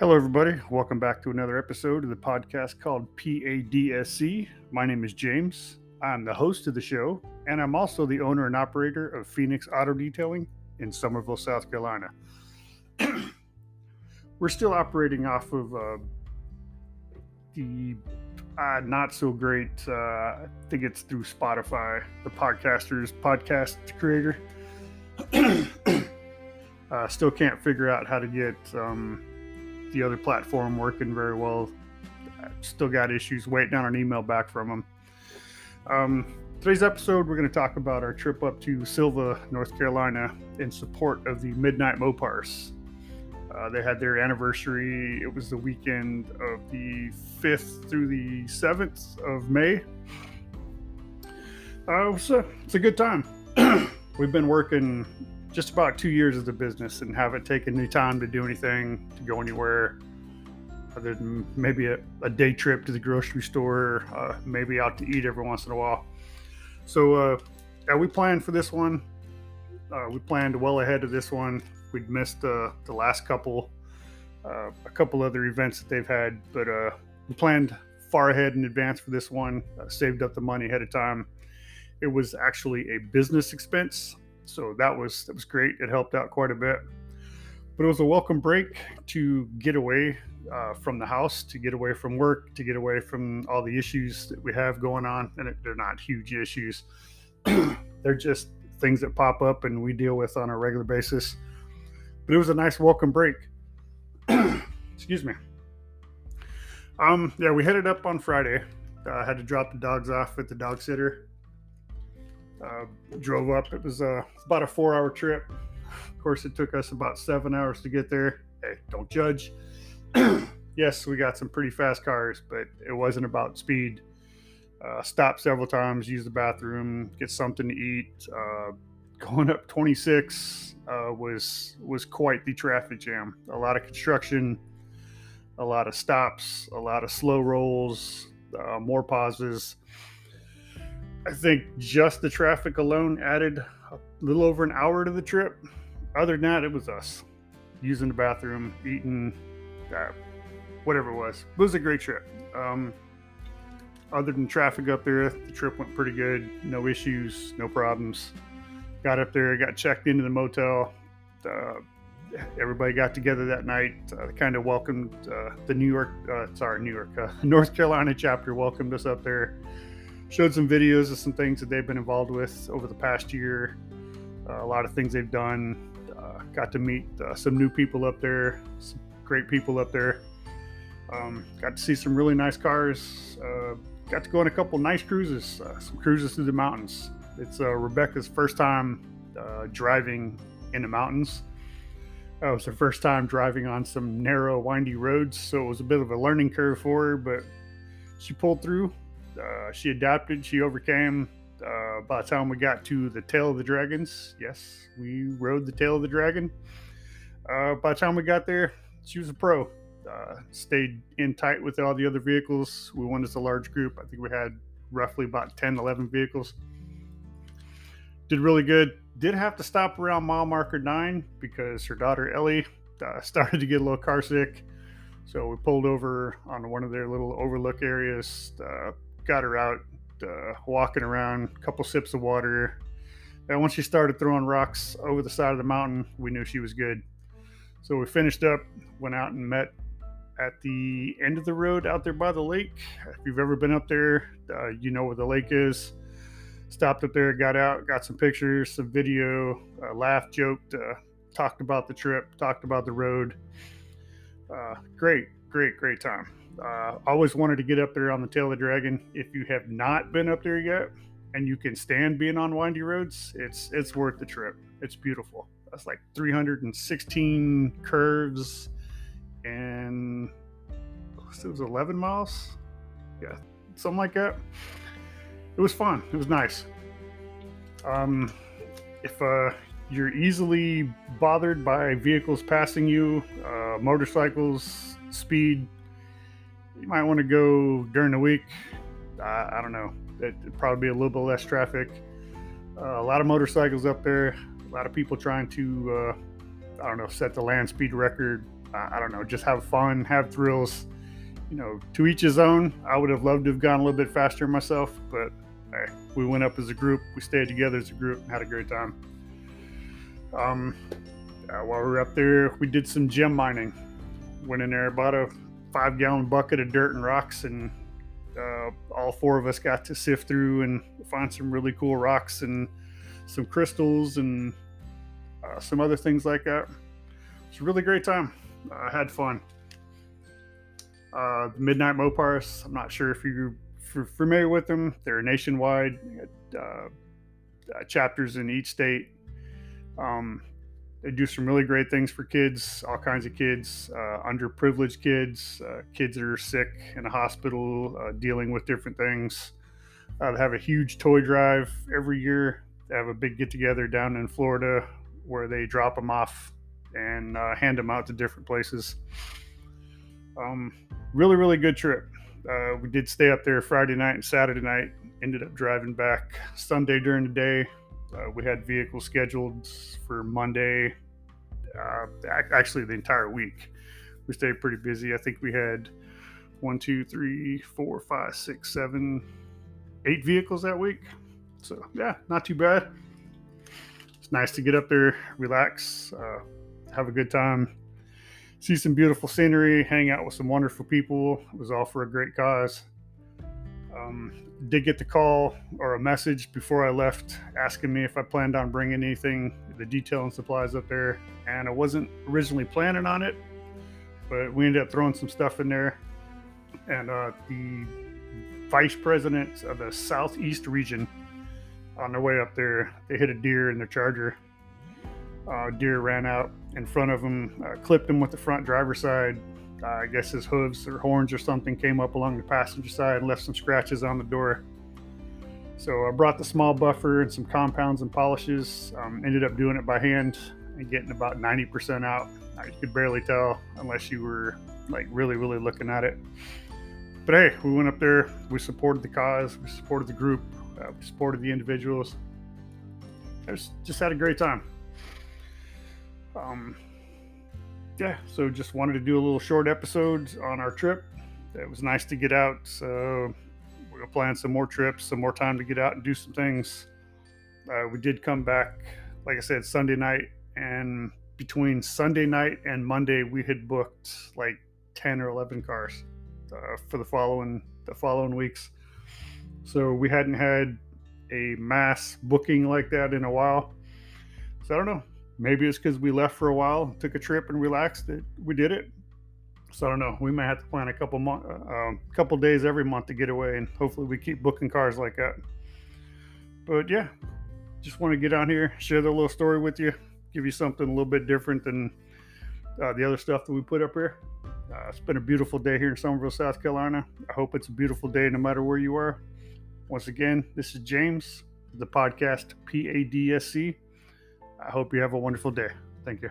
Hello, everybody. Welcome back to another episode of the podcast called PADSC. My name is James. I'm the host of the show, and I'm also the owner and operator of Phoenix Auto Detailing in Summerville, South Carolina. We're still operating off of uh, the uh, not so great, uh, I think it's through Spotify, the podcasters podcast creator. uh, still can't figure out how to get um, the other platform working very well. Still got issues waiting on an email back from them. Um, today's episode, we're going to talk about our trip up to Sylva, North Carolina, in support of the Midnight Mopars. Uh, they had their anniversary. It was the weekend of the 5th through the 7th of May. Uh, it a, it's a good time. We've been working just about two years of the business and haven't taken any time to do anything, to go anywhere, other than maybe a, a day trip to the grocery store, uh, maybe out to eat every once in a while. So, uh, yeah, we planned for this one. Uh, we planned well ahead of this one. We'd missed uh, the last couple, uh, a couple other events that they've had, but uh, we planned far ahead in advance for this one. saved up the money ahead of time. It was actually a business expense so that was that was great. It helped out quite a bit. But it was a welcome break to get away uh, from the house, to get away from work, to get away from all the issues that we have going on. And it, they're not huge issues; they're just things that pop up and we deal with on a regular basis. But it was a nice welcome break. Excuse me. Um, yeah, we headed up on Friday. I uh, had to drop the dogs off at the dog sitter uh, drove up. It was uh, about a four hour trip. Of course, it took us about seven hours to get there. Hey, don't judge. yes, we got some pretty fast cars, but it wasn't about speed. Uh, stopped several times, used the bathroom, get something to eat. Uh, going up 26 uh, was was quite the traffic jam. A lot of construction, a lot of stops, a lot of slow rolls, uh, more pauses. I think just the traffic alone added a little over an hour to the trip. Other than that, it was us using the bathroom, eating, uh, whatever it was. It was a great trip. Um, other than traffic up there, the trip went pretty good. No issues, no problems. Got up there, got checked into the motel. Uh, everybody got together that night. Uh, kind of welcomed uh, the New York, uh, sorry, New York, uh, North Carolina chapter welcomed us up there showed some videos of some things that they've been involved with over the past year. Uh, a lot of things they've done. Uh, got to meet uh, some new people up there, some great people up there. Um, got to see some really nice cars. Uh, got to go on a couple nice cruises, uh, some cruises through the mountains. It's uh, Rebecca's first time driving in the mountains. it was her first time driving on some narrow, windy roads, so it was a bit of a learning curve for her, but she pulled through uh, she adapted, she overcame. Uh, by the time we got to the tail of the dragons, yes, we rode the tail of the dragon. Uh, by the time we got there, she was a pro. Uh, stayed in tight with all the other vehicles. We went as a large group. I think we had roughly about 10, 11 vehicles. Did really good. Did have to stop around mile marker nine because her daughter Ellie uh, started to get a little car sick. So we pulled over on one of their little overlook areas, uh, got her out uh, walking around, a couple sips of water. And once she started throwing rocks over the side of the mountain, we knew she was good. So we finished up, went out and met at the end of the road out there by the lake. If you've ever been up there, uh, you know where the lake is. Stopped up there, got out, got some pictures, some video, uh, laughed, joked, uh, talked about the trip, talked about the road. Uh, great, great, great time. Uh, always wanted to get up there on the tail of the dragon. If you have not been up there yet, and you can stand being on windy roads, it's it's worth the trip. It's beautiful. That's like 316 curves, and it was 11 miles. Yeah, something like that. It was fun. It was nice. Um, if uh, you're easily bothered by vehicles passing you, uh, motorcycles, speed, you might want to go during the week. I, I don't know. It'd probably be a little bit less traffic. Uh, a lot of motorcycles up there. A lot of people trying to, uh, I don't know, set the land speed record. I don't know, just have fun, have thrills. You know, to each his own. I would have loved to have gone a little bit faster myself, but hey, we went up as a group. We stayed together as a group and had a great time. Um, uh, while we were up there, we did some gem mining. Went in there, bought a five gallon bucket of dirt and rocks, and uh, all four of us got to sift through and find some really cool rocks and some crystals and uh, some other things like that. It's a really great time. I had fun. Uh, the Midnight Mopars, I'm not sure if you're familiar with them. They're nationwide, uh, uh, chapters in each state. Um, they do some really great things for kids, all kinds of kids, uh, underprivileged kids, uh, kids that are sick in a hospital, uh, dealing with different things. Uh, they have a huge toy drive every year. They have a big get together down in Florida where they drop them off and uh, hand them out to different places. Um, really, really good trip. Uh, we did stay up there Friday night and Saturday night. Ended up driving back Sunday during the day. Uh, we had vehicles scheduled for Monday, uh, actually the entire week. We stayed pretty busy. I think we had one, two, three, four, five, six, seven, eight vehicles that week. So yeah, not too bad. It's nice to get up there, relax, uh, have a good time, see some beautiful scenery, hang out with some wonderful people. It was all for a great cause. Um, did get the call or a message before I left asking me if I planned on bringing anything, the detail and supplies up there. And I wasn't originally planning on it, but we ended up throwing some stuff in there. And uh, the vice president of the southeast region on their way up there, they hit a deer in their charger. Uh, deer ran out in front of them, uh, clipped him with the front driver's side, uh, I guess his hooves or horns or something came up along the passenger side and left some scratches on the door. So I brought the small buffer and some compounds and polishes. Um, ended up doing it by hand and getting about 90% out. You could barely tell unless you were like really, really looking at it. But hey, we went up there. We supported the cause. We supported the group. Uh, we supported the individuals. I just, just had a great time. Um, yeah, so just wanted to do a little short episode on our trip. It was nice to get out. So we'll plan some more trips, some more time to get out and do some things. Uh, we did come back, like I said, Sunday night, and between Sunday night and Monday, we had booked like ten or eleven cars uh, for the following the following weeks. So we hadn't had a mass booking like that in a while. So I don't know maybe it's because we left for a while, took a trip and relaxed that we did it. So I don't know. We might have to plan a couple uh, um, couple days every month to get away, and hopefully we keep booking cars like that. But yeah, just want to get on here, share the little story with you, give you something a little bit different than uh, the other stuff that we put up here. Uh, it's been a beautiful day here in Summerville, South Carolina. I hope it's a beautiful day no matter where you are. Once again, this is James, the podcast PADSC. I hope you have a wonderful day. Thank you.